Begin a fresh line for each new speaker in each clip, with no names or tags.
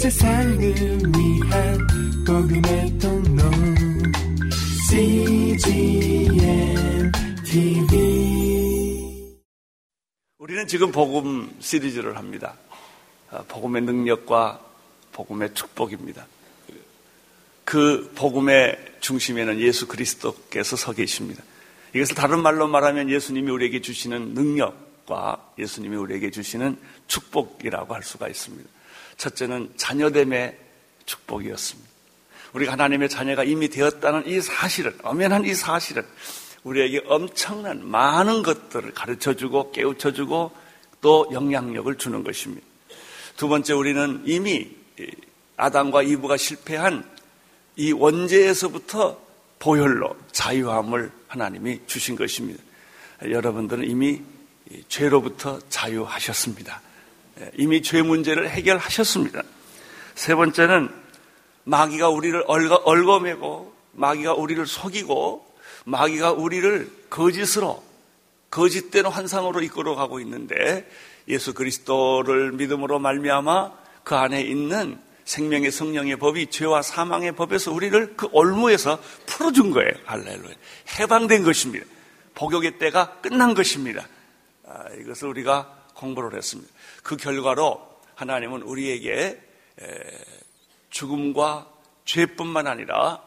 세상을 위한 복음의 통로 CGM TV
우리는 지금 복음 시리즈를 합니다. 아, 복음의 능력과 복음의 축복입니다. 그 복음의 중심에는 예수 그리스도께서 서 계십니다. 이것을 다른 말로 말하면 예수님이 우리에게 주시는 능력과 예수님이 우리에게 주시는 축복이라고 할 수가 있습니다. 첫째는 자녀됨의 축복이었습니다. 우리가 하나님의 자녀가 이미 되었다는 이 사실은, 엄연한 이 사실은 우리에게 엄청난 많은 것들을 가르쳐 주고 깨우쳐 주고 또 영향력을 주는 것입니다. 두 번째, 우리는 이미 아담과 이브가 실패한 이 원죄에서부터 보혈로 자유함을 하나님이 주신 것입니다. 여러분들은 이미 죄로부터 자유하셨습니다. 이미 죄 문제를 해결하셨습니다. 세 번째는 마귀가 우리를 얽어, 얽어매고 마귀가 우리를 속이고 마귀가 우리를 거짓으로 거짓된 환상으로 이끌어가고 있는데 예수 그리스도를 믿음으로 말미암아 그 안에 있는 생명의 성령의 법이 죄와 사망의 법에서 우리를 그 올무에서 풀어준 거예요. 할렐루야. 해방된 것입니다. 복역의 때가 끝난 것입니다. 아, 이것을 우리가 공부를 했습니다. 그 결과로 하나님은 우리에게 죽음과 죄뿐만 아니라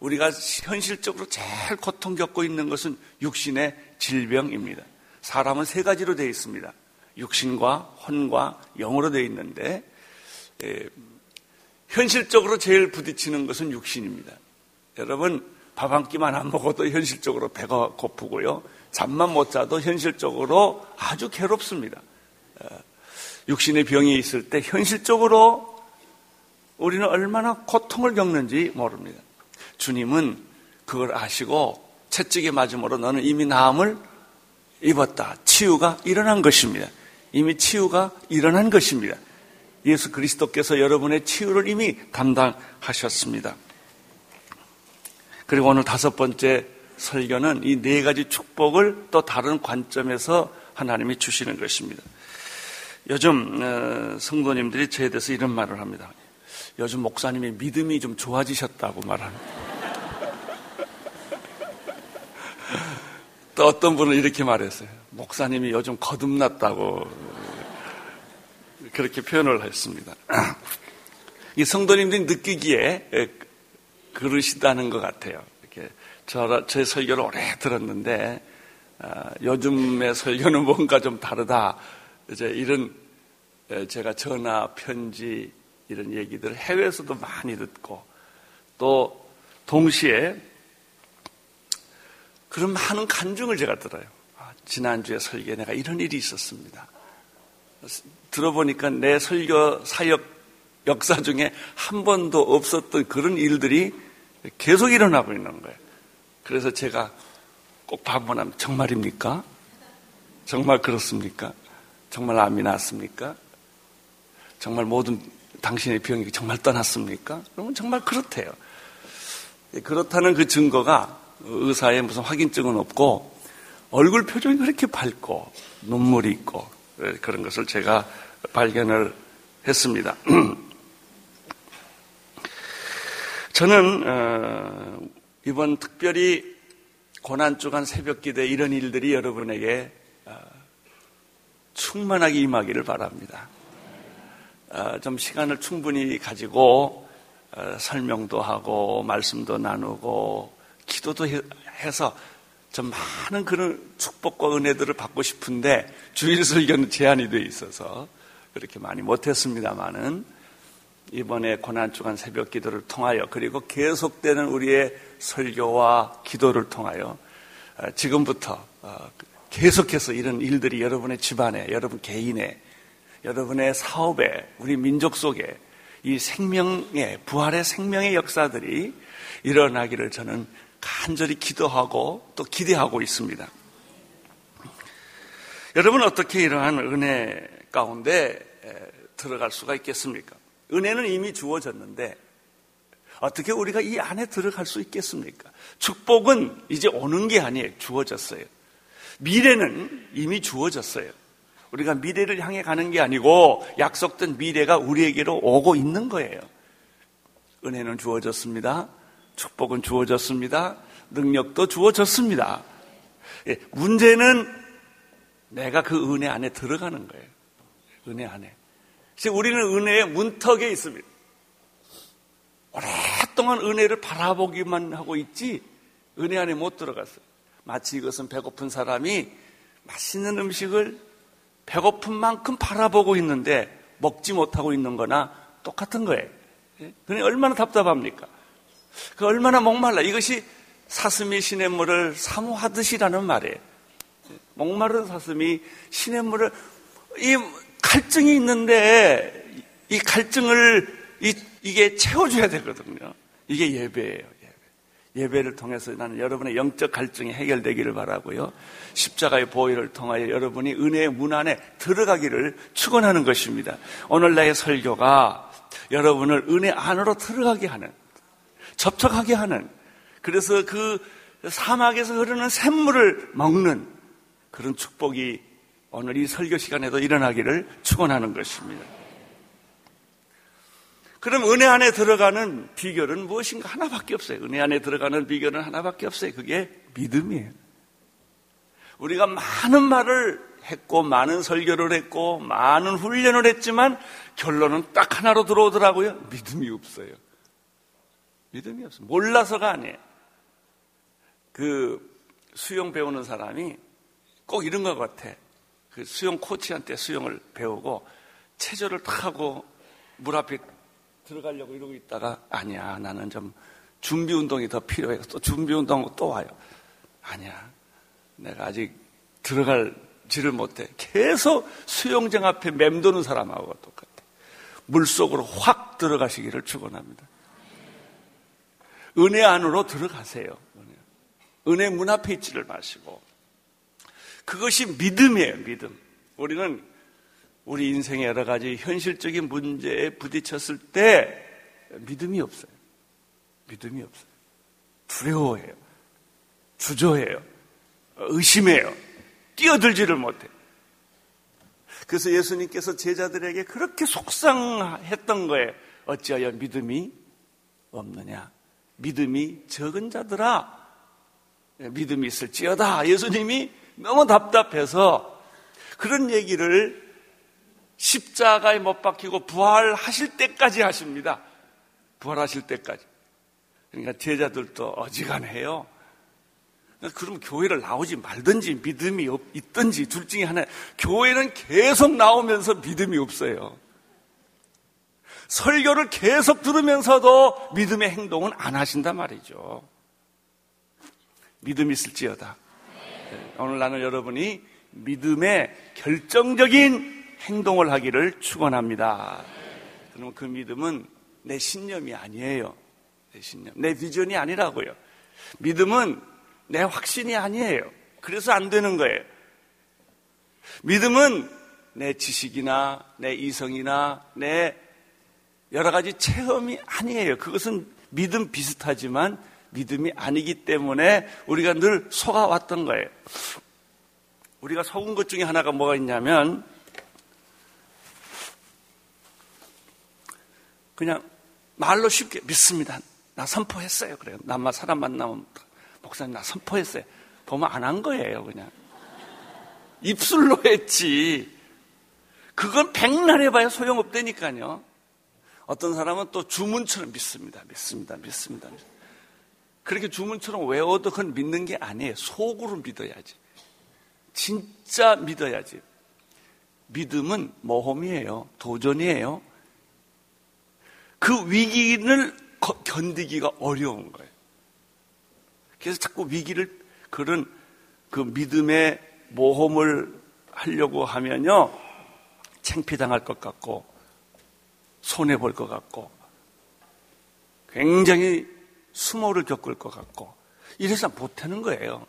우리가 현실적으로 제일 고통 겪고 있는 것은 육신의 질병입니다. 사람은 세 가지로 되어 있습니다. 육신과 혼과 영으로 되어 있는데 에, 현실적으로 제일 부딪히는 것은 육신입니다. 여러분 밥 한 끼만 안 먹어도 현실적으로 배가 고프고요. 잠만 못 자도 현실적으로 아주 괴롭습니다. 육신의 병이 있을 때 현실적으로 우리는 얼마나 고통을 겪는지 모릅니다. 주님은 그걸 아시고 채찍에 맞음으로 너는 이미 나음을 입었다. 치유가 일어난 것입니다. 이미 치유가 일어난 것입니다. 예수 그리스도께서 여러분의 치유를 이미 담당하셨습니다. 그리고 오늘 다섯 번째 설교는 이 네 가지 축복을 또 다른 관점에서 하나님이 주시는 것입니다. 요즘 어, 성도님들이 저에 대해서 이런 말을 합니다. 요즘 목사님이 믿음이 좀 좋아지셨다고 말합니다. 또 어떤 분은 이렇게 말했어요. 목사님이 요즘 거듭났다고 그렇게 표현을 했습니다. 이 성도님들이 느끼기에 그러시다는 것 같아요. 이렇게 저, 제 설교를 오래 들었는데 아, 요즘의 설교는 뭔가 좀 다르다. 이제 이런 제가 전화, 편지 이런 얘기들 해외에서도 많이 듣고 또 동시에 그런 많은 간증을 제가 들어요. 아, 지난주에 설교에 내가 이런 일이 있었습니다. 들어보니까 내 설교 사역 역사 중에 한 번도 없었던 그런 일들이 계속 일어나고 있는 거예요. 그래서 제가 꼭 반문하면 정말입니까? 정말 그렇습니까? 정말 암이 났습니까? 정말 모든 당신의 병이 정말 떠났습니까? 그러면 정말 그렇대요. 예, 그렇다는 그 증거가 의사의 무슨 확인증은 없고 얼굴 표정이 그렇게 밝고 눈물이 있고 예, 그런 것을 제가 발견을 했습니다. 저는 어, 이번 특별히 고난 주간 새벽 기대 이런 일들이 여러분에게 어, 충만하게 임하기를 바랍니다. 어, 좀 시간을 충분히 가지고 어, 설명도 하고 말씀도 나누고 기도도 해서 좀 많은 그런 축복과 은혜들을 받고 싶은데 주일 설교는 제한이 돼 있어서 그렇게 많이 못했습니다만은 이번에 고난 주간 새벽 기도를 통하여 그리고 계속되는 우리의 설교와 기도를 통하여 어, 지금부터 계속해서 이런 일들이 여러분의 집안에 여러분 개인에 여러분의 사업에 우리 민족 속에 이 생명의 부활의 생명의 역사들이 일어나기를 저는 간절히 기도하고 또 기대하고 있습니다. 여러분 어떻게 이러한 은혜 가운데 들어갈 수가 있겠습니까? 은혜는 이미 주어졌는데 어떻게 우리가 이 안에 들어갈 수 있겠습니까? 축복은 이제 오는 게 아니에요. 주어졌어요. 미래는 이미 주어졌어요. 우리가 미래를 향해 가는 게 아니고 약속된 미래가 우리에게로 오고 있는 거예요. 은혜는 주어졌습니다. 축복은 주어졌습니다. 능력도 주어졌습니다. 예, 문제는 내가 그 은혜 안에 들어가는 거예요. 은혜 안에. 그래서 우리는 은혜의 문턱에 있습니다. 오랫동안 은혜를 바라보기만 하고 있지 은혜 안에 못 들어갔어요. 마치 이것은 배고픈 사람이 맛있는 음식을 배고픈 만큼 바라보고 있는데 먹지 못하고 있는 거나 똑같은 거예요. 예? 그러니 얼마나 답답합니까? 그 얼마나 목말라. 이것이 사슴이 시냇물을 사모하듯이라는 말이에요. 목마른 사슴이 시냇물을 이 갈증이 있는데 이 갈증을 이, 이게 채워줘야 되거든요. 이게 예배예요. 예배. 를 통해서 나는 여러분의 영적 갈증이 해결되기를 바라고요. 십자가의 보혈을 통하여 여러분이 은혜의 문 안에 들어가기를 축원하는 것입니다. 오늘 나의 설교가 여러분을 은혜 안으로 들어가게 하는 접촉하게 하는 그래서 그 사막에서 흐르는 샘물을 먹는 그런 축복이 오늘 이 설교 시간에도 일어나기를 축원하는 것입니다. 그럼 은혜 안에 들어가는 비결은 무엇인가 하나밖에 없어요. 은혜 안에 들어가는 비결은 하나밖에 없어요. 그게 믿음이에요. 우리가 많은 말을 했고 많은 설교를 했고 많은 훈련을 했지만 결론은 딱 하나로 들어오더라고요. 믿음이 없어요. 믿음이 없어요. 몰라서가 아니에요. 그 수영 배우는 사람이 꼭 이런 것 같아. 그 수영 코치한테 수영을 배우고 체조를 탁 하고 물 앞에 들어가려고 이러고 있다가 아니야 나는 좀 준비 운동이 더 필요해. 또 준비 운동하고 또 와요. 아니야 내가 아직 들어갈 지를 못해. 계속 수영장 앞에 맴도는 사람하고 똑같아. 물 속으로 확 들어가시기를 축원합니다. 은혜 안으로 들어가세요. 은혜 문 앞에 있지를 마시고 그것이 믿음이에요. 믿음. 우리는 우리 인생의 여러 가지 현실적인 문제에 부딪혔을 때 믿음이 없어요. 믿음이 없어요. 두려워해요. 주저해요. 의심해요. 뛰어들지를 못해. 그래서 예수님께서 제자들에게 그렇게 속상했던 거예요. 어찌하여 믿음이 없느냐? 믿음이 적은 자들아, 믿음이 있을지어다. 예수님이 너무 답답해서 그런 얘기를 십자가에 못 박히고 부활하실 때까지 하십니다. 부활하실 때까지. 그러니까 제자들도 어지간해요. 그럼 교회를 나오지 말든지 믿음이 있든지 둘 중에 하나. 교회는 계속 나오면서 믿음이 없어요. 설교를 계속 들으면서도 믿음의 행동은 안 하신단 말이죠. 믿음이 있을지어다. 오늘 나는 여러분이 믿음의 결정적인 행동을 하기를 축원합니다. 그러면 그 믿음은 내 신념이 아니에요. 내 신념, 내 비전이 아니라고요. 믿음은 내 확신이 아니에요. 그래서 안 되는 거예요. 믿음은 내 지식이나 내 이성이나 내 여러 가지 체험이 아니에요. 그것은 믿음 비슷하지만 믿음이 아니기 때문에 우리가 늘 속아왔던 거예요. 우리가 속은 것 중에 하나가 뭐가 있냐면 그냥 말로 쉽게 믿습니다. 나 선포했어요. 그래요. 나만 사람 만나면 목사님 나 선포했어요. 보면 안 한 거예요. 그냥 입술로 했지. 그건 백날 해봐야 소용없다니까요. 어떤 사람은 또 주문처럼 믿습니다. 믿습니다. 믿습니다. 그렇게 주문처럼 외워도 그건 믿는 게 아니에요. 속으로 믿어야지. 진짜 믿어야지. 믿음은 모험이에요. 도전이에요. 그 위기를 견디기가 어려운 거예요. 그래서 자꾸 위기를 그런 그 믿음의 모험을 하려고 하면요. 창피당할 것 같고 손해 볼 것 같고 굉장히 수모를 겪을 것 같고 이래서 못하는 거예요.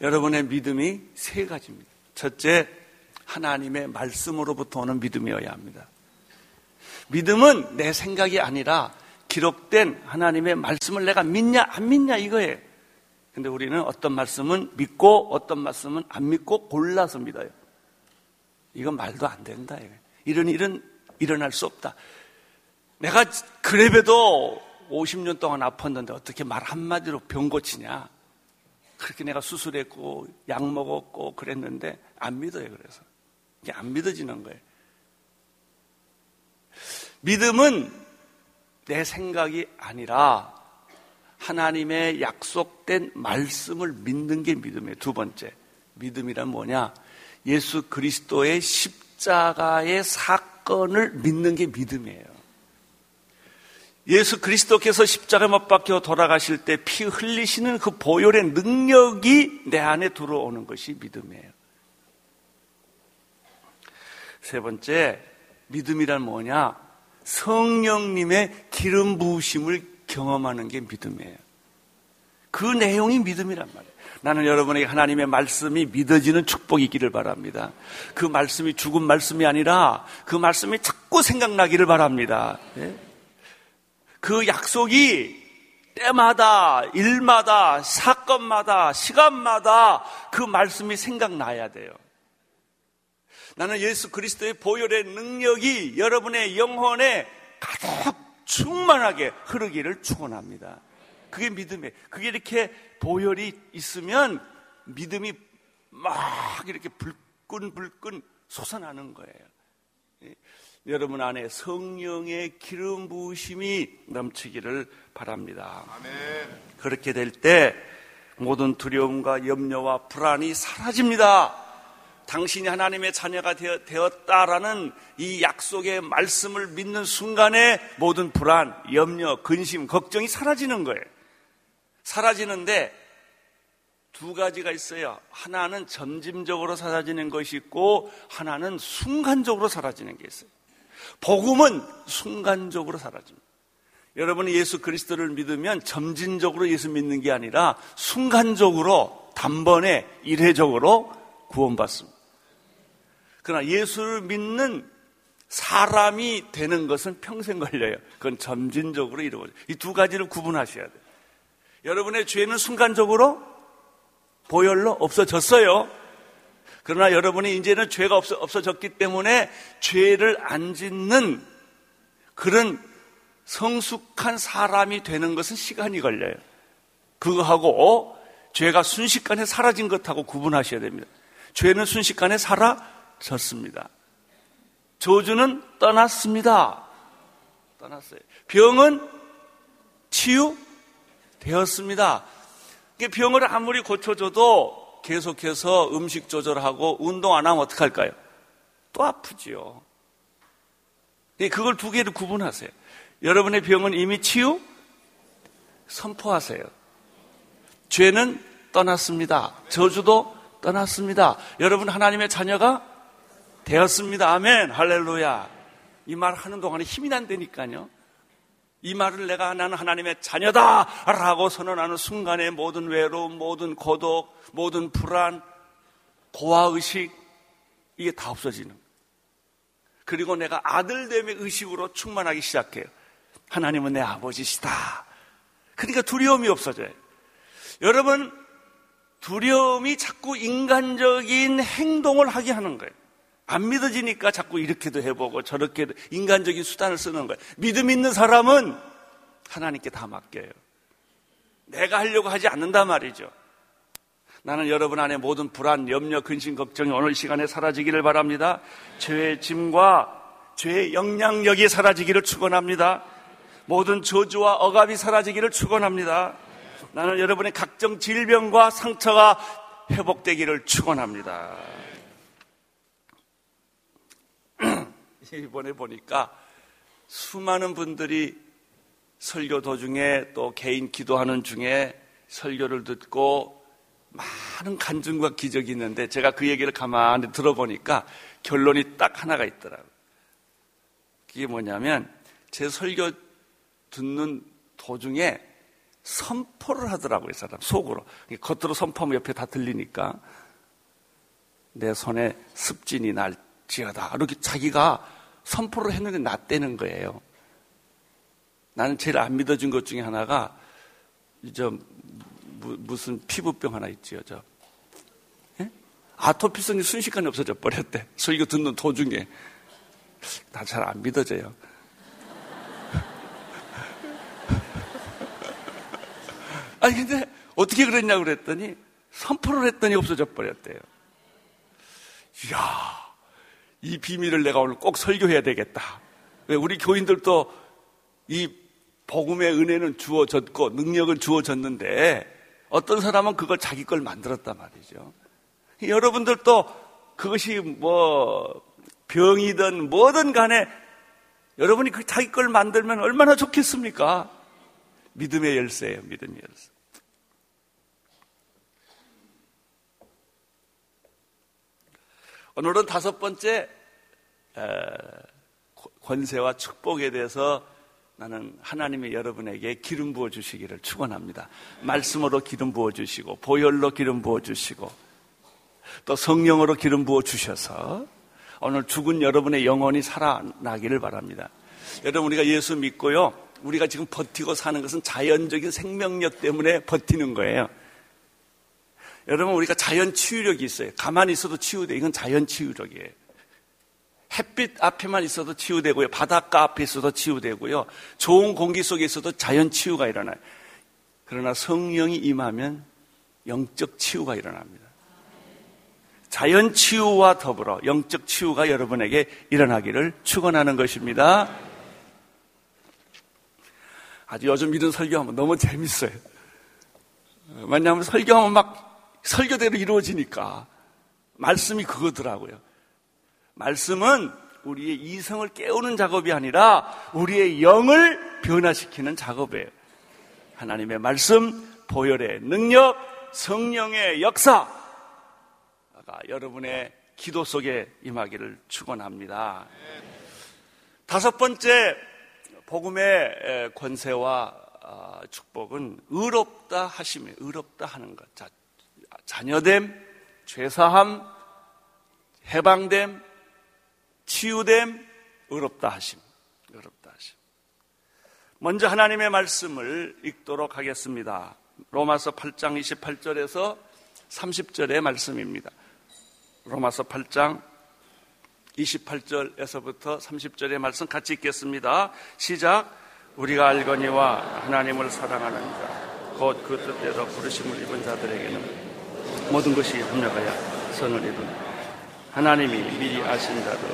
여러분의 믿음이 세 가지입니다. 첫째, 하나님의 말씀으로부터 오는 믿음이어야 합니다. 믿음은 내 생각이 아니라 기록된 하나님의 말씀을 내가 믿냐 안 믿냐 이거예요. 근데 우리는 어떤 말씀은 믿고 어떤 말씀은 안 믿고 골라서 믿어요. 이건 말도 안 된다. 이런 일은 일어날 수 없다. 내가 그래봬도 50년 동안 아팠는데 어떻게 말 한마디로 병 고치냐. 그렇게 내가 수술했고 약 먹었고 그랬는데 안 믿어요. 그래서 이게 안 믿어지는 거예요. 믿음은 내 생각이 아니라 하나님의 약속된 말씀을 믿는 게 믿음이에요. 두 번째. 믿음이란 뭐냐? 예수 그리스도의 십자가의 사건을 믿는 게 믿음이에요. 예수 그리스도께서 십자가 못 박혀 돌아가실 때 피 흘리시는 그 보혈의 능력이 내 안에 들어오는 것이 믿음이에요. 세 번째, 믿음이란 뭐냐? 성령님의 기름 부으심을 경험하는 게 믿음이에요. 그 내용이 믿음이란 말이에요. 나는 여러분에게 하나님의 말씀이 믿어지는 축복이 있기를 바랍니다. 그 말씀이 죽은 말씀이 아니라 그 말씀이 자꾸 생각나기를 바랍니다. 예? 그 약속이 때마다, 일마다, 사건마다, 시간마다 그 말씀이 생각나야 돼요. 나는 예수 그리스도의 보혈의 능력이 여러분의 영혼에 가득 충만하게 흐르기를 축원합니다. 그게 믿음이에요. 그게 이렇게 보혈이 있으면 믿음이 막 이렇게 불끈불끈 솟아나는 거예요. 여러분 안에 성령의 기름 부으심이 넘치기를 바랍니다. 아멘. 그렇게 될 때 모든 두려움과 염려와 불안이 사라집니다. 당신이 하나님의 자녀가 되었다라는 이 약속의 말씀을 믿는 순간에 모든 불안, 염려, 근심, 걱정이 사라지는 거예요. 사라지는데 두 가지가 있어요. 하나는 점진적으로 사라지는 것이 있고 하나는 순간적으로 사라지는 게 있어요. 복음은 순간적으로 사라집니다. 여러분이 예수 그리스도를 믿으면 점진적으로 예수 믿는 게 아니라 순간적으로 단번에 일회적으로 구원받습니다. 그러나 예수를 믿는 사람이 되는 것은 평생 걸려요. 그건 점진적으로 이루어져요. 이 두 가지를 구분하셔야 돼요. 여러분의 죄는 순간적으로 보혈로 없어졌어요. 그러나 여러분이 이제는 죄가 없어, 없어졌기 때문에 죄를 안 짓는 그런 성숙한 사람이 되는 것은 시간이 걸려요. 그거하고 죄가 순식간에 사라진 것하고 구분하셔야 됩니다. 죄는 순식간에 사라 졌습니다. 저주는 떠났습니다. 떠났어요. 병은 치유되었습니다. 병을 아무리 고쳐줘도 계속해서 음식 조절하고 운동 안 하면 어떡할까요? 또 아프지요. 네, 그걸 두 개를 구분하세요. 여러분의 병은 이미 치유 선포하세요. 죄는 떠났습니다. 저주도 떠났습니다. 여러분 하나님의 자녀가 되었습니다. 아멘. 할렐루야. 이 말 하는 동안에 힘이 난다니까요. 이 말을 내가 나는 하나님의 자녀다! 라고 선언하는 순간에 모든 외로움, 모든 고독, 모든 불안, 고아의식, 이게 다 없어지는. 그리고 내가 아들됨의 의식으로 충만하기 시작해요. 하나님은 내 아버지시다. 그러니까 두려움이 없어져요. 여러분, 두려움이 자꾸 인간적인 행동을 하게 하는 거예요. 안 믿어지니까 자꾸 이렇게도 해보고 저렇게도 인간적인 수단을 쓰는 거예요. 믿음 있는 사람은 하나님께 다 맡겨요. 내가 하려고 하지 않는단 말이죠. 나는 여러분 안에 모든 불안, 염려, 근심, 걱정이 오늘 시간에 사라지기를 바랍니다. 죄의 짐과 죄의 영향력이 사라지기를 축원합니다. 모든 저주와 억압이 사라지기를 축원합니다. 나는 여러분의 각종 질병과 상처가 회복되기를 축원합니다. 이번에 보니까 수많은 분들이 설교 도중에 또 개인 기도하는 중에 설교를 듣고 많은 간증과 기적이 있는데 제가 그 얘기를 가만히 들어보니까 결론이 딱 하나가 있더라고요. 그게 뭐냐면 제 설교 듣는 도중에 선포를 하더라고요, 사람. 속으로. 겉으로 선포하면 옆에 다 들리니까. 내 손에 습진이 날지어다. 이렇게 자기가 선포를 했는데 낫대는 거예요. 나는 제일 안 믿어준 것 중에 하나가 저 무 슨 피부병 하나 있지요. 저 예? 아토피성이 순식간에 없어져 버렸대. 설교 듣는 도중에. 다잘안 믿어져요. 아니, 근데 어떻게 그랬냐고 그랬더니 선포를 했더니 없어져 버렸대요. 이야, 이 비밀을 내가 오늘 꼭 설교해야 되겠다. 왜 우리 교인들도 이 복음의 은혜는 주어졌고 능력은 주어졌는데 어떤 사람은 그걸 자기 걸 만들었단 말이죠. 여러분들도 그것이 뭐 병이든 뭐든 간에 여러분이 그 자기 걸 만들면 얼마나 좋겠습니까? 믿음의 열쇠예요, 믿음의 열쇠. 오늘은 다섯 번째 권세와 축복에 대해서 나는 하나님이 여러분에게 기름 부어 주시기를 축원합니다. 말씀으로 기름 부어 주시고 보혈로 기름 부어 주시고 또 성령으로 기름 부어 주셔서 오늘 죽은 여러분의 영혼이 살아나기를 바랍니다. 여러분 우리가 예수 믿고요. 우리가 지금 버티고 사는 것은 자연적인 생명력 때문에 버티는 거예요. 여러분 우리가 자연 치유력이 있어요. 가만히 있어도 치유돼. 이건 자연 치유력이에요. 햇빛 앞에만 있어도 치유되고요. 바닷가 앞에 있어도 치유되고요. 좋은 공기 속에 있어도 자연 치유가 일어나요. 그러나 성령이 임하면 영적 치유가 일어납니다. 자연 치유와 더불어 영적 치유가 여러분에게 일어나기를 축원하는 것입니다. 아주 요즘 이런 설교하면 너무 재밌어요. 왜냐하면 설교하면 막 설교대로 이루어지니까 말씀이 그거더라고요. 말씀은 우리의 이성을 깨우는 작업이 아니라 우리의 영을 변화시키는 작업이에요. 하나님의 말씀, 보혈의 능력, 성령의 역사가 여러분의 기도 속에 임하기를 축원합니다. 다섯 번째 복음의 권세와 아, 축복은 의롭다 하심이 의롭다 하는 것. 자, 자녀됨, 죄사함, 해방됨, 치유됨, 의롭다 하심. 의롭다 하심. 먼저 하나님의 말씀을 읽도록 하겠습니다. 로마서 8장 28절에서 30절의 말씀입니다. 로마서 8장 28절에서부터 30절의 말씀 같이 읽겠습니다. 시작. 우리가 알거니와 하나님을 사랑하는 자, 곧 그 뜻대로 부르심을 입은 자들에게는 모든 것이 합력하여 선을 이룬다. 하나님이 미리 아신 자들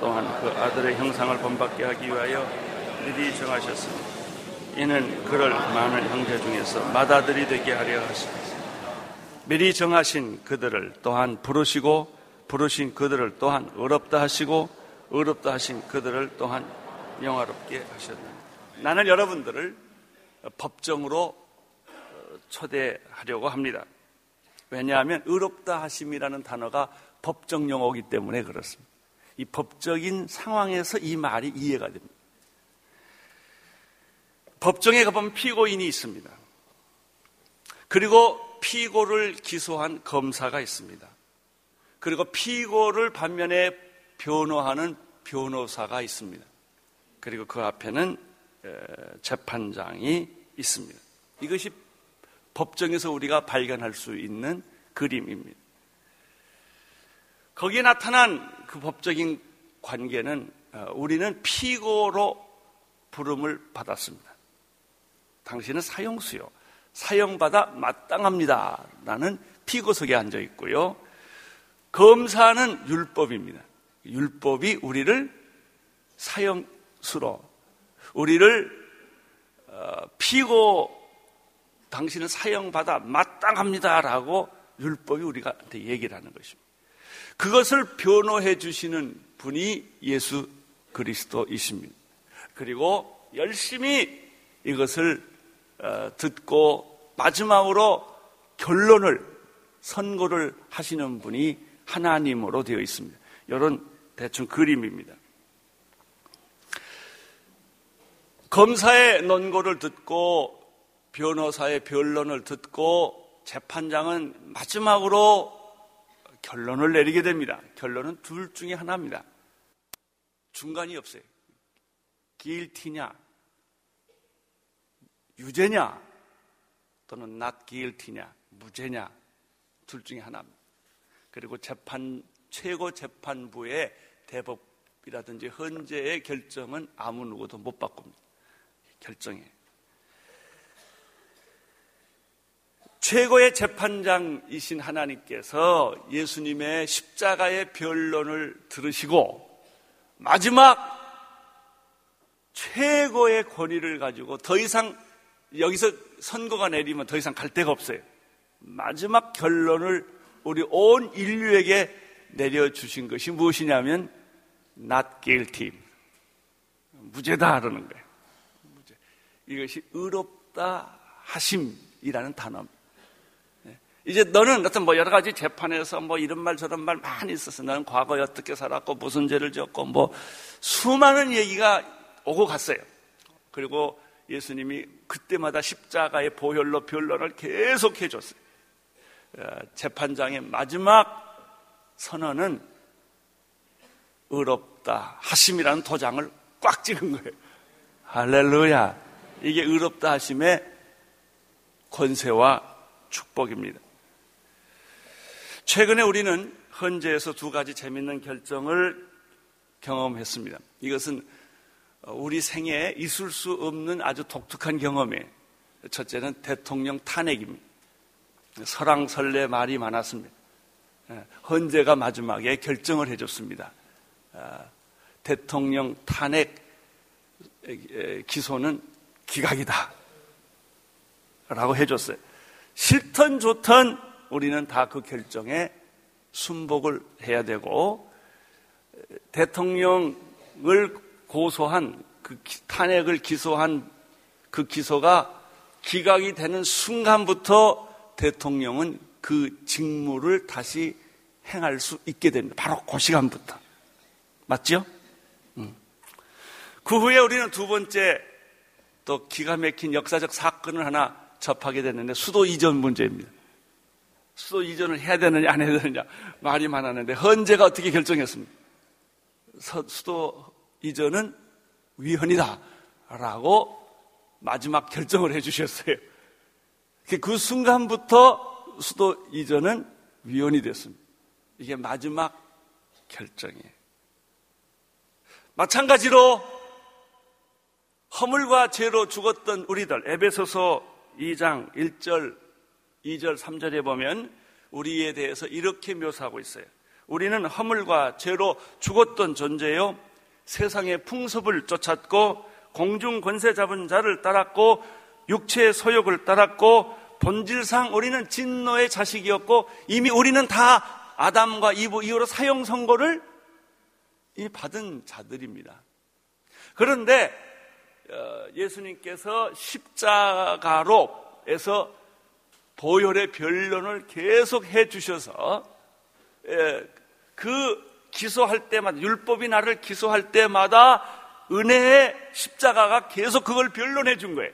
또한 그 아들의 형상을 본받게 하기 위하여 미리 정하셨습니다. 이는 그를 많은 형제 중에서 맏아들이 되게 하려 하십니다. 미리 정하신 그들을 또한 부르시고 부르신 그들을 또한 어렵다 하시고 어렵다 하신 그들을 또한 영화롭게 하셨다. 나는 여러분들을 법정으로 초대하려고 합니다. 왜냐하면 의롭다 하심이라는 단어가 법적 용어이기 때문에 그렇습니다. 이 법적인 상황에서 이 말이 이해가 됩니다. 법정에 가보면 피고인이 있습니다. 그리고 피고를 기소한 검사가 있습니다. 그리고 피고를 반면에 변호하는 변호사가 있습니다. 그리고 그 앞에는 재판장이 있습니다. 이것이 법정에서 우리가 발견할 수 있는 그림입니다. 거기에 나타난 그 법적인 관계는 어, 우리는 피고로 부름을 받았습니다. 당신은 사형수요. 사형받아 마땅합니다. 라는 피고석에 앉아 있고요. 검사는 율법입니다. 율법이 우리를 사형수로, 우리를 어, 피고 당신은 사형받아 마땅합니다라고 율법이 우리한테 얘기를 하는 것입니다. 그것을 변호해 주시는 분이 예수 그리스도이십니다. 그리고 열심히 이것을 어, 듣고 마지막으로 결론을 선고를 하시는 분이 하나님으로 되어 있습니다. 이런 대충 그림입니다. 검사의 논고를 듣고 변호사의 변론을 듣고 재판장은 마지막으로 결론을 내리게 됩니다. 결론은 둘 중에 하나입니다. 중간이 없어요. 길티냐, 유죄냐, 또는 not guilty냐, 무죄냐, 둘 중에 하나입니다. 그리고 재판 최고 재판부의 대법이라든지 헌재의 결정은 아무 누구도 못 바꿉니다. 결정에 최고의 재판장이신 하나님께서 예수님의 십자가의 변론을 들으시고 마지막 최고의 권위를 가지고 더 이상 여기서 선거가 내리면 더 이상 갈 데가 없어요. 마지막 결론을 우리 온 인류에게 내려주신 것이 무엇이냐면 not guilty. 무죄다 그러는 거예요. 이것이 의롭다 하심이라는 단어입니다. 이제 너는 어떤 뭐 여러 가지 재판에서 뭐 이런 말 저런 말 많이 있었어. 너는 과거에 어떻게 살았고 무슨 죄를 지었고 뭐 수많은 얘기가 오고 갔어요. 그리고 예수님이 그때마다 십자가의 보혈로 변론을 계속 해줬어요. 어, 재판장의 마지막 선언은 의롭다 하심이라는 도장을 꽉 찍은 거예요. 할렐루야. 이게 의롭다 하심의 권세와 축복입니다. 최근에 우리는 헌재에서 두 가지 재밌는 결정을 경험했습니다. 이것은 우리 생애에 있을 수 없는 아주 독특한 경험이에요. 첫째는 대통령 탄핵입니다. 설왕설래 말이 많았습니다. 예, 헌재가 마지막에 결정을 해줬습니다. 아, 대통령 탄핵 기소는 기각이다. 라고 해줬어요. 싫던 좋던 우리는 다 그 결정에 순복을 해야 되고 대통령을 고소한 그 탄핵을 기소한 그 기소가 기각이 되는 순간부터 대통령은 그 직무를 다시 행할 수 있게 됩니다. 바로 그 시간부터. 맞죠? 음. 그 후에 우리는 두 번째 또 기가 막힌 역사적 사건을 하나 접하게 됐는데 수도 이전 문제입니다. 수도 이전을 해야 되느냐 안 해야 되느냐 말이 많았는데 헌재가 어떻게 결정했습니까? 수도 이전은 위헌이다 라고 마지막 결정을 해 주셨어요. 그 순간부터 수도 이전은 위헌이 됐습니다. 이게 마지막 결정이에요. 마찬가지로 허물과 죄로 죽었던 우리들 에베소서 2장 1절 2절, 3절에 보면 우리에 대해서 이렇게 묘사하고 있어요. 우리는 허물과 죄로 죽었던 존재요. 세상의 풍습을 쫓았고 공중 권세 잡은 자를 따랐고 육체의 소욕을 따랐고 본질상 우리는 진노의 자식이었고 이미 우리는 다 아담과 이브 이후로 사형 선고를 받은 자들입니다. 그런데 어, 예수님께서 십자가로에서 보혈의 변론을 계속 해 주셔서 예, 그 기소할 때마다 율법이 나를 기소할 때마다 은혜의 십자가가 계속 그걸 변론해 준 거예요.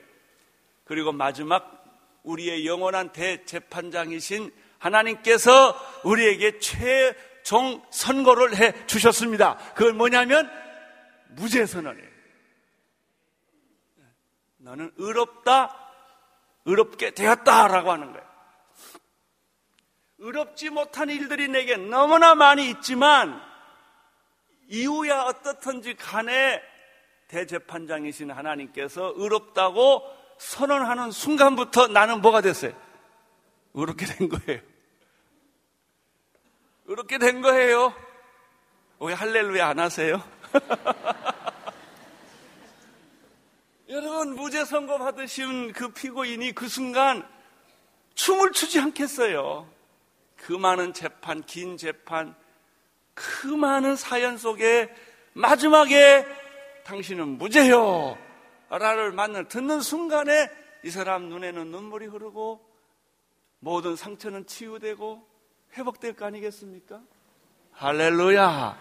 그리고 마지막 우리의 영원한 대재판장이신 하나님께서 우리에게 최종 선고를 해 주셨습니다. 그건 뭐냐면 무죄 선언이에요. 너는 의롭다 의롭게 되었다라고 하는 거예요. 의롭지 못한 일들이 내게 너무나 많이 있지만 이후야 어떻든지 간에 대재판장이신 하나님께서 의롭다고 선언하는 순간부터 나는 뭐가 됐어요? 의롭게 된 거예요. 의롭게 된 거예요. 왜 할렐루야 안 하세요? 여러분 무죄 선고 받으신 그 피고인이 그 순간 춤을 추지 않겠어요. 그 많은 재판, 긴 재판, 그 많은 사연 속에 마지막에 당신은 무죄요. 라를 만나 듣는 순간에 이 사람 눈에는 눈물이 흐르고 모든 상처는 치유되고 회복될 거 아니겠습니까? 할렐루야.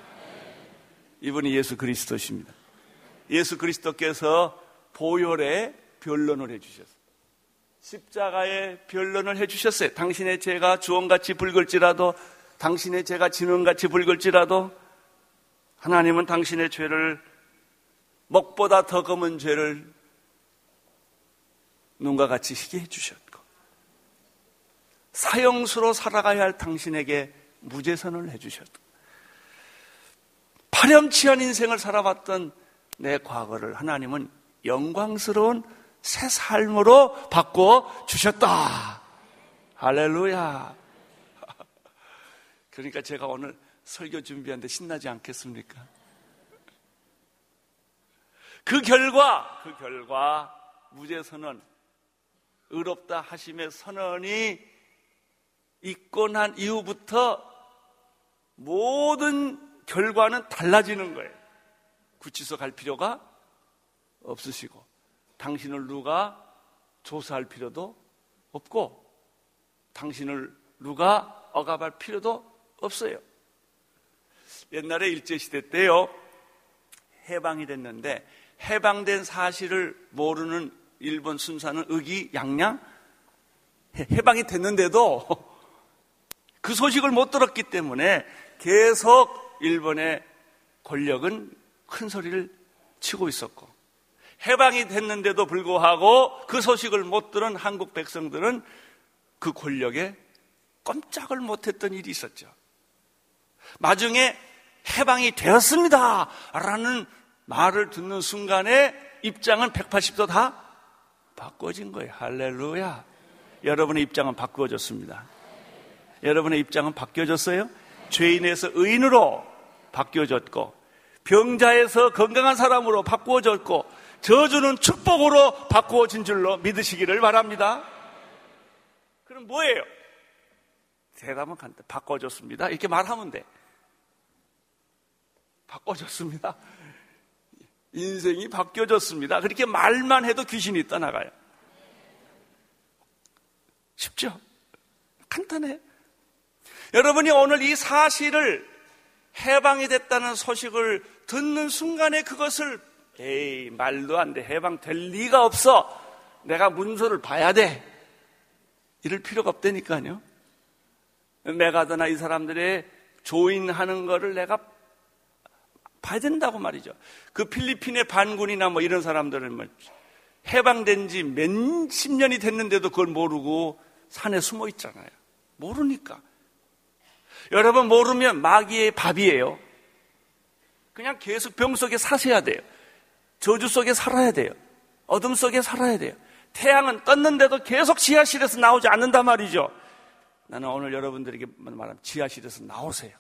이분이 예수 그리스도십니다. 예수 그리스도께서 보혈의 변론을 해주셨어요. 십자가의 변론을 해주셨어요. 당신의 죄가 주원같이 붉을지라도, 당신의 죄가 진원같이 붉을지라도, 하나님은 당신의 죄를 먹보다 더 검은 죄를 눈과 같이 희게 해주셨고, 사형수로 살아가야 할 당신에게 무죄선을 해주셨다. 파렴치한 인생을 살아봤던 내 과거를 하나님은 영광스러운 새 삶으로 바꿔 주셨다. 할렐루야. 그러니까 제가 오늘 설교 준비하는데 신나지 않겠습니까? 그 결과, 그 결과, 무죄 선언, 의롭다 하심의 선언이 있고 난 이후부터 모든 결과는 달라지는 거예요. 구치소 갈 필요가 없으시고, 당신을 누가 조사할 필요도 없고, 당신을 누가 억압할 필요도 없어요. 옛날에 일제시대 때요, 해방이 됐는데, 해방된 사실을 모르는 일본 순사는 의기양양 해방이 됐는데도 그 소식을 못 들었기 때문에 계속 일본의 권력은 큰 소리를 치고 있었고 해방이 됐는데도 불구하고 그 소식을 못 들은 한국 백성들은 그 권력에 꼼짝을 못했던 일이 있었죠. 나중에 해방이 되었습니다. 라는 말을 듣는 순간에 입장은 180도 다 바꿔진 거예요. 할렐루야. 여러분의 입장은 바꾸어졌습니다. 여러분의 입장은 바뀌어졌어요? 죄인에서 의인으로 바뀌어졌고, 병자에서 건강한 사람으로 바꾸어졌고, 저주는 축복으로 바꾸어진 줄로 믿으시기를 바랍니다. 그럼 뭐예요? 대답은 간단. 바꿔줬습니다. 이렇게 말하면 돼. 바꿔줬습니다. 인생이 바뀌어졌습니다. 그렇게 말만 해도 귀신이 떠나가요. 쉽죠? 간단해. 여러분이 오늘 이 사실을 해방이 됐다는 소식을 듣는 순간에 그것을 에이 말도 안 돼. 해방될 리가 없어. 내가 문서를 봐야 돼. 이럴 필요가 없다니까요. 메가드나 이 사람들의 조인하는 거를 내가 봐야 된다고 말이죠. 그 필리핀의 반군이나 뭐 이런 사람들은 뭐 해방된 지 몇 십 년이 됐는데도 그걸 모르고 산에 숨어 있잖아요. 모르니까. 여러분 모르면 마귀의 밥이에요. 그냥 계속 병 속에 사셔야 돼요. 저주 속에 살아야 돼요. 어둠 속에 살아야 돼요. 태양은 떴는데도 계속 지하실에서 나오지 않는단 말이죠. 나는 오늘 여러분들에게 말하면 지하실에서 나오세요.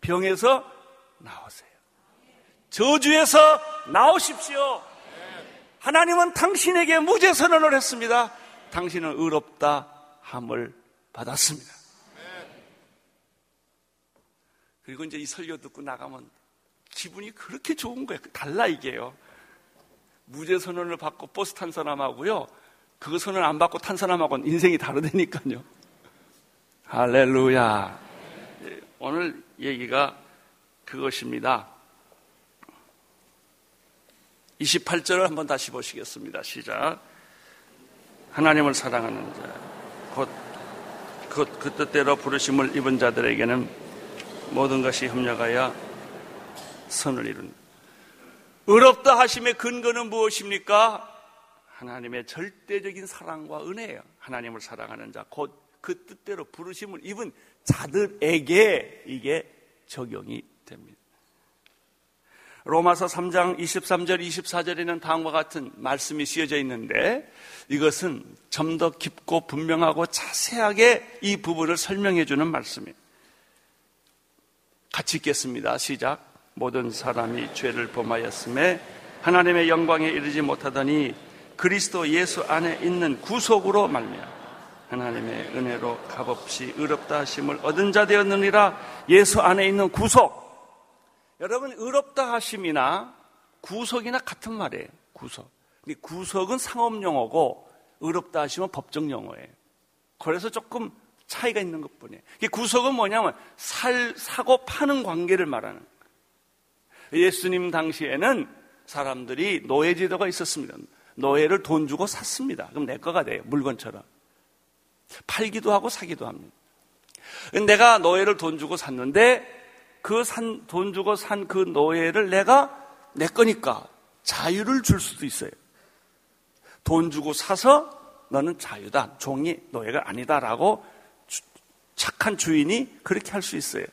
병에서 나오세요. 저주에서 나오십시오. 하나님은 당신에게 무죄 선언을 했습니다. 당신은 의롭다 함을 받았습니다. 그리고 이제 이 설교 듣고 나가면 기분이 그렇게 좋은 거예요. 달라 이게요. 무죄 선언을 받고 버스 탄 사람하고요. 그 선언 안 받고 탄 사람하고는 인생이 다르다니까요. 할렐루야. 오늘 얘기가 그것입니다. 28절을 한번 다시 보시겠습니다. 시작. 하나님을 사랑하는 자, 곧, 그, 그 뜻대로 부르심을 입은 자들에게는 모든 것이 협력하여 선을 이룬다. 의롭다 하심의 근거는 무엇입니까? 하나님의 절대적인 사랑과 은혜예요. 하나님을 사랑하는 자, 곧 그 뜻대로 부르심을 입은 자들에게 이게 적용이 됩니다. 로마서 3장 23절, 24절에는 다음과 같은 말씀이 쓰여져 있는데 이것은 좀 더 깊고 분명하고 자세하게 이 부분을 설명해 주는 말씀이에요. 같이 읽겠습니다. 시작. 모든 사람이 죄를 범하였음에 하나님의 영광에 이르지 못하더니 그리스도 예수 안에 있는 구속으로 말미암아 하나님의 은혜로 값없이 의롭다 하심을 얻은 자 되었느니라 예수 안에 있는 구속 여러분 의롭다 하심이나 구속이나 같은 말이에요. 구속. 구속은 상업 용어고 의롭다 하심은 법정 용어예요. 그래서 조금 차이가 있는 것뿐이에요. 구속은 뭐냐면 살 사고 파는 관계를 말하는. 예수님 당시에는 사람들이 노예 제도가 있었습니다. 노예를 돈 주고 샀습니다. 그럼 내 거가 돼요. 물건처럼. 팔기도 하고 사기도 합니다. 내가 노예를 돈 주고 샀는데 그 산 돈 주고 산 그 노예를 내가 내 거니까 자유를 줄 수도 있어요. 돈 주고 사서 너는 자유다. 종이 노예가 아니다라고 착한 주인이 그렇게 할 수 있어요.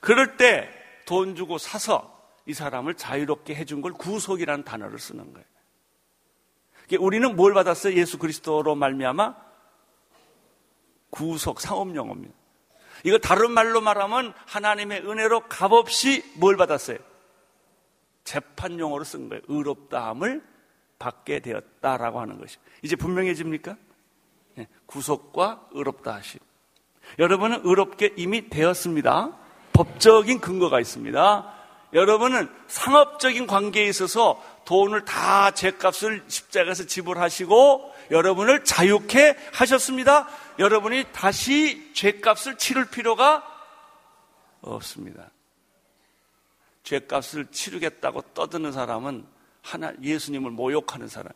그럴 때 돈 주고 사서 이 사람을 자유롭게 해준 걸 구속이라는 단어를 쓰는 거예요. 우리는 뭘 받았어요? 예수 그리스도로 말미암아 구속 상업 용어입니다. 이거 다른 말로 말하면 하나님의 은혜로 값없이 뭘 받았어요? 재판 용어로 쓴 거예요. 의롭다함을 받게 되었다라고 하는 것이. 이제 분명해집니까? 네, 구속과 의롭다 하심. 여러분은 의롭게 이미 되었습니다. 법적인 근거가 있습니다. 여러분은 상업적인 관계에 있어서 돈을 다 죄값을 십자가에서 지불하시고 여러분을 자유케 하셨습니다. 여러분이 다시 죄값을 치를 필요가 없습니다. 죄값을 치르겠다고 떠드는 사람은 하나 예수님을 모욕하는 사람.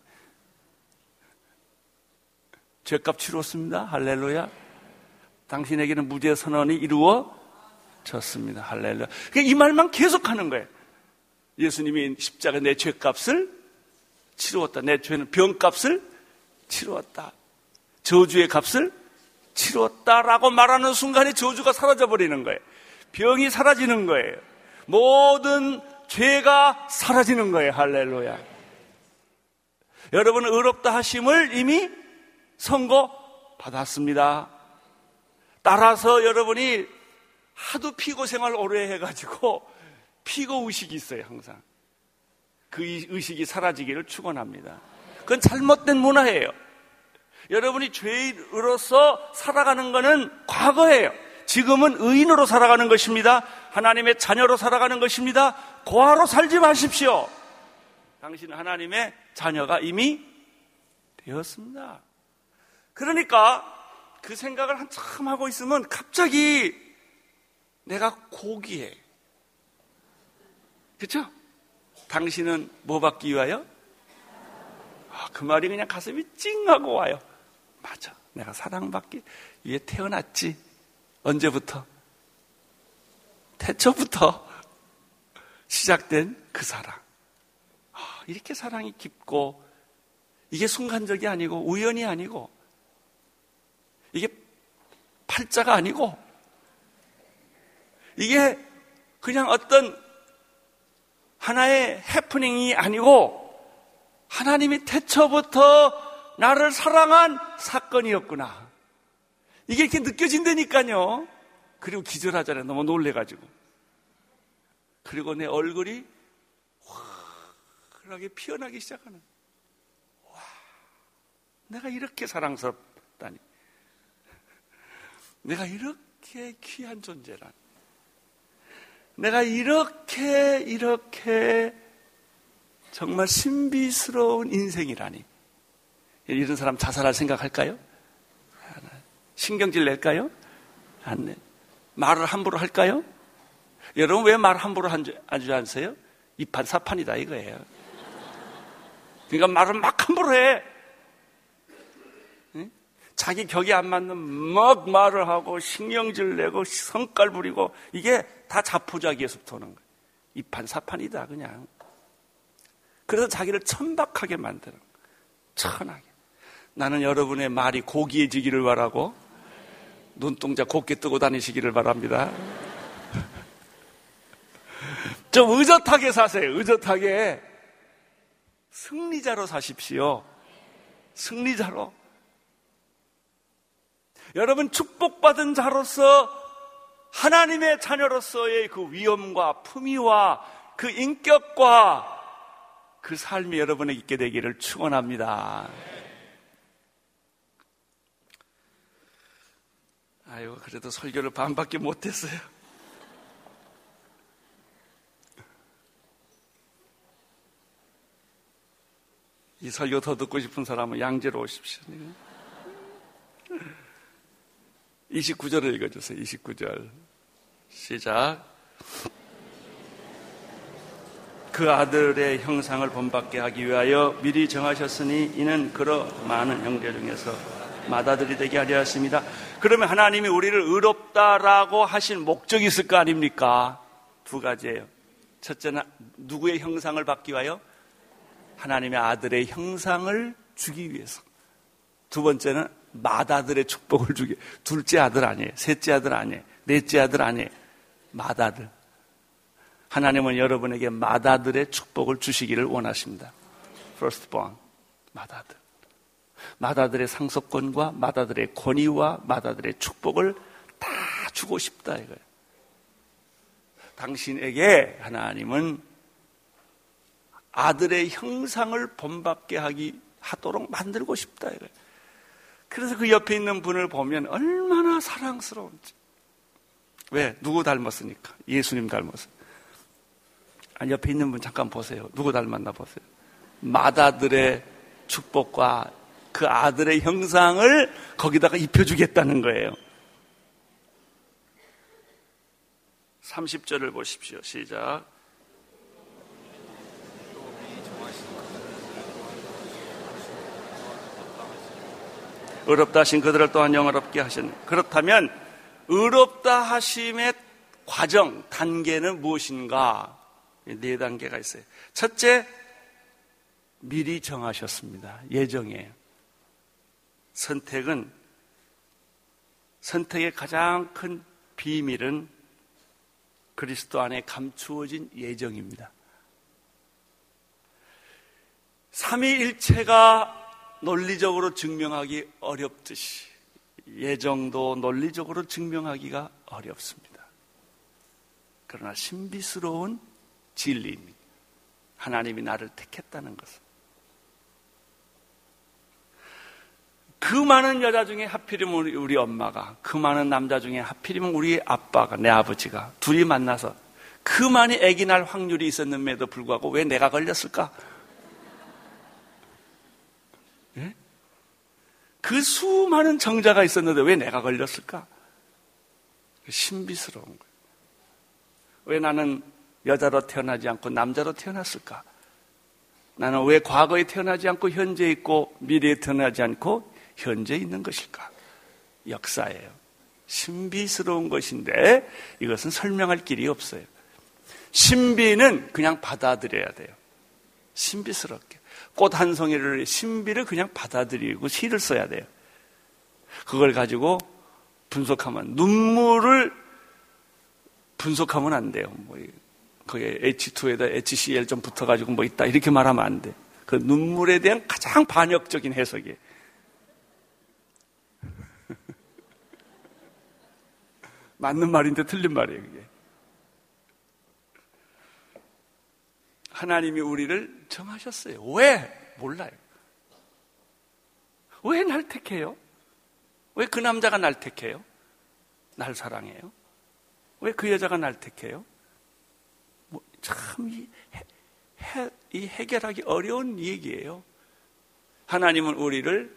죄값 치렀습니다. 할렐루야. 당신에게는 무죄 선언이 이루어 졌습니다. 할렐루야. 그러니까 이 말만 계속하는 거예요. 예수님이 십자가 내 죄값을 치루었다. 내 죄는 병값을 치루었다. 저주의 값을 치루었다라고 말하는 순간에 저주가 사라져 버리는 거예요. 병이 사라지는 거예요. 모든 죄가 사라지는 거예요. 할렐루야. 여러분은 의롭다 하심을 이미 선고 받았습니다. 따라서 여러분이 하도 피고 생활 오래 해가지고 피고 의식이 있어요, 항상. 그 의식이 사라지기를 축원합니다. 그건 잘못된 문화예요. 여러분이 죄인으로서 살아가는 것은 과거예요. 지금은 의인으로 살아가는 것입니다. 하나님의 자녀로 살아가는 것입니다. 고아로 살지 마십시오. 당신은 하나님의 자녀가 이미 되었습니다. 그러니까 그 생각을 한참 하고 있으면 갑자기 내가 고기해. 그렇죠? 당신은 뭐 받기 위하여? 아, 그 말이 그냥 가슴이 찡하고 와요. 맞아. 내가 사랑받기 위해 태어났지. 언제부터? 태초부터 시작된 그 사랑. 아, 이렇게 사랑이 깊고, 이게 순간적이 아니고, 우연이 아니고, 이게 팔자가 아니고, 이게 그냥 어떤 하나의 해프닝이 아니고, 하나님이 태초부터 나를 사랑한 사건이었구나. 이게 이렇게 느껴진다니까요. 그리고 기절하잖아요. 너무 놀래가지고. 그리고 내 얼굴이 환하게 피어나기 시작하는. 와, 내가 이렇게 사랑스럽다니. 내가 이렇게 귀한 존재란. 내가 이렇게, 이렇게 정말 신비스러운 인생이라니. 이런 사람 자살할 생각할까요? 신경질 낼까요? 안 내. 말을 함부로 할까요? 여러분 왜 말 함부로 하지 않으세요? 이판 사판이다 이거예요. 그러니까 말을 막 함부로 해. 자기 격이 안 맞는 막 말을 하고 신경질 내고 성깔 부리고 이게 다 자포자기에서부터 오는 거예요. 이판 사판이다 그냥. 그래서 자기를 천박하게 만드는 천하게. 나는 여러분의 말이 고귀해지기를 바라고 눈동자 곱게 뜨고 다니시기를 바랍니다. 좀 의젓하게 사세요. 의젓하게. 승리자로 사십시오. 승리자로. 여러분 축복받은 자로서 하나님의 자녀로서의 그 위엄과 품위와 그 인격과 그 삶이 여러분에게 있게 되기를 축원합니다. 아유, 그래도 설교를 반밖에 못했어요. 이 설교 더 듣고 싶은 사람은 양재로 오십시오. 29절을 읽어주세요. 29절. 시작. 그 아들의 형상을 본받게 하기 위하여 미리 정하셨으니 이는 그러 많은 형제 중에서 맏아들이 되게 하려 하십니다. 그러면 하나님이 우리를 의롭다라고 하신 목적이 있을 거 아닙니까? 두 가지예요. 첫째는 누구의 형상을 받기 위하여? 하나님의 아들의 형상을 주기 위해서. 두 번째는 맏아들의 축복을 주게. 둘째 아들 아니에요. 셋째 아들 아니에요. 넷째 아들 아니에요. 맏아들. 하나님은 여러분에게 맏아들의 축복을 주시기를 원하십니다. firstborn. 맏아들. 맏아들의 상속권과 맏아들의 권위와 맏아들의 축복을 다 주고 싶다 이거예요. 당신에게 하나님은 아들의 형상을 본받게 하기 하도록 만들고 싶다 이거예요. 그래서 그 옆에 있는 분을 보면 얼마나 사랑스러운지. 왜? 누구 닮았으니까. 예수님 닮았어. 아니, 옆에 있는 분 잠깐 보세요. 누구 닮았나 보세요. 맏아들의 축복과 그 아들의 형상을 거기다가 입혀주겠다는 거예요. 30절을 보십시오. 시작. 의롭다 하신 그들을 또한 영어롭게 하셨네. 그렇다면 의롭다 하심의 과정, 단계는 무엇인가? 네 단계가 있어요. 첫째, 미리 정하셨습니다. 예정이에요. 선택은 선택의 가장 큰 비밀은 그리스도 안에 감추어진 예정입니다. 삼위일체가 논리적으로 증명하기 어렵듯이 예정도 논리적으로 증명하기가 어렵습니다. 그러나 신비스러운 진리입니다. 하나님이 나를 택했다는 것은. 그 많은 여자 중에 하필이면 우리, 우리 엄마가, 그 많은 남자 중에 하필이면 우리 아빠가, 내 아버지가 둘이 만나서 그 많이 아기 날 확률이 있었는데도 불구하고 왜 내가 걸렸을까? 예? 그 수많은 정자가 있었는데 왜 내가 걸렸을까? 신비스러운 거예요. 왜 나는 여자로 태어나지 않고 남자로 태어났을까? 나는 왜 과거에 태어나지 않고 현재 있고 미래에 태어나지 않고 현재 있는 것일까? 역사예요. 신비스러운 것인데 이것은 설명할 길이 없어요. 신비는 그냥 받아들여야 돼요. 신비스럽게. 꽃 한 송이를 신비를 그냥 받아들이고 시를 써야 돼요. 그걸 가지고 분석하면 눈물을 분석하면 안 돼요. 뭐 거기에 H2에다 HCl 좀 붙어가지고 뭐 있다 이렇게 말하면 안 돼. 그 눈물에 대한 가장 반역적인 해석이에요. 맞는 말인데 틀린 말이에요, 그게. 하나님이 우리를 정하셨어요. 왜? 몰라요. 왜 날 택해요? 왜 그 남자가 날 택해요? 날 사랑해요? 왜 그 여자가 날 택해요? 뭐, 참, 이, 해, 이 해결하기 어려운 얘기예요. 하나님은 우리를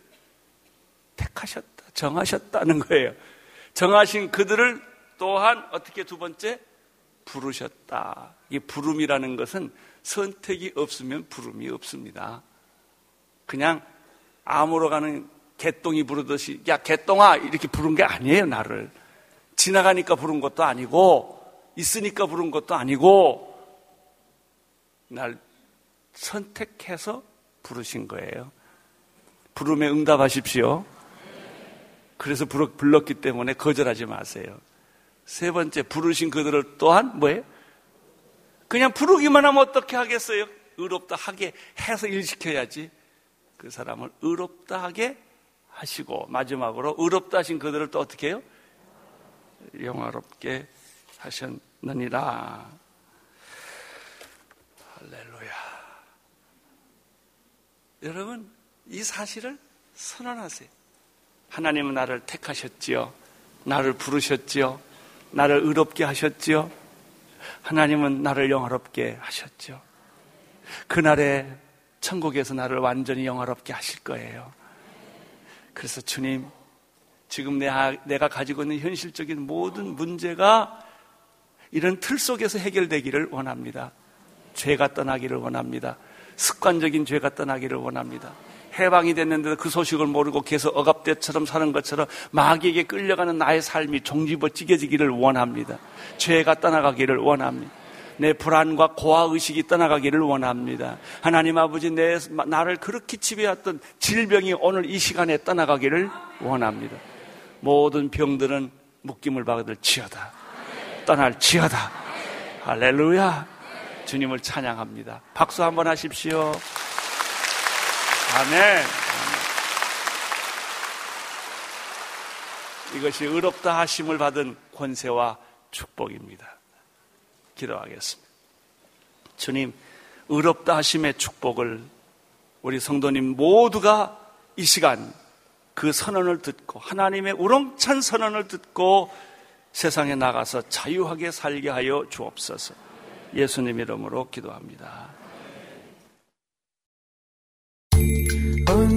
택하셨다, 정하셨다는 거예요. 정하신 그들을 또한 어떻게 두 번째 부르셨다. 이 부름이라는 것은 선택이 없으면 부름이 없습니다. 그냥 암으로 가는 개똥이 부르듯이 야 개똥아 이렇게 부른 게 아니에요 나를 지나가니까 부른 것도 아니고 있으니까 부른 것도 아니고 날 선택해서 부르신 거예요. 부름에 응답하십시오. 그래서 불렀기 때문에 거절하지 마세요. 세 번째, 부르신 그들을 또한 뭐예요? 그냥 부르기만 하면 어떻게 하겠어요? 의롭다 하게 해서 일시켜야지. 그 사람을 의롭다 하게 하시고, 마지막으로 의롭다 하신 그들을 또 어떻게 해요? 영화롭게 하셨느니라. 할렐루야. 여러분, 이 사실을 선언하세요. 하나님은 나를 택하셨지요. 나를 부르셨지요. 나를 의롭게 하셨지요. 하나님은 나를 영화롭게 하셨죠. 그날에 천국에서 나를 완전히 영화롭게 하실 거예요. 그래서 주님, 지금 내가 가지고 있는 현실적인 모든 문제가 이런 틀 속에서 해결되기를 원합니다. 죄가 떠나기를 원합니다. 습관적인 죄가 떠나기를 원합니다. 해방이 됐는데도 그 소식을 모르고 계속 억압대처럼 사는 것처럼 마귀에게 끌려가는 나의 삶이 종지부찢겨지기를 원합니다. 죄가 떠나가기를 원합니다. 내 불안과 고아 의식이 떠나가기를 원합니다. 하나님 아버지 내 나를 그렇게 지배했던 질병이 오늘 이 시간에 떠나가기를 원합니다. 모든 병들은 묶임을 받을 지어다. 떠날 지어다. 할렐루야. 주님을 찬양합니다. 박수 한번 하십시오. 아멘. 이것이 의롭다 하심을 받은 권세와 축복입니다. 기도하겠습니다. 주님, 의롭다 하심의 축복을 우리 성도님 모두가 이 시간 그 선언을 듣고 하나님의 우렁찬 선언을 듣고 세상에 나가서 자유하게 살게 하여 주옵소서. 예수님 이름으로 기도합니다.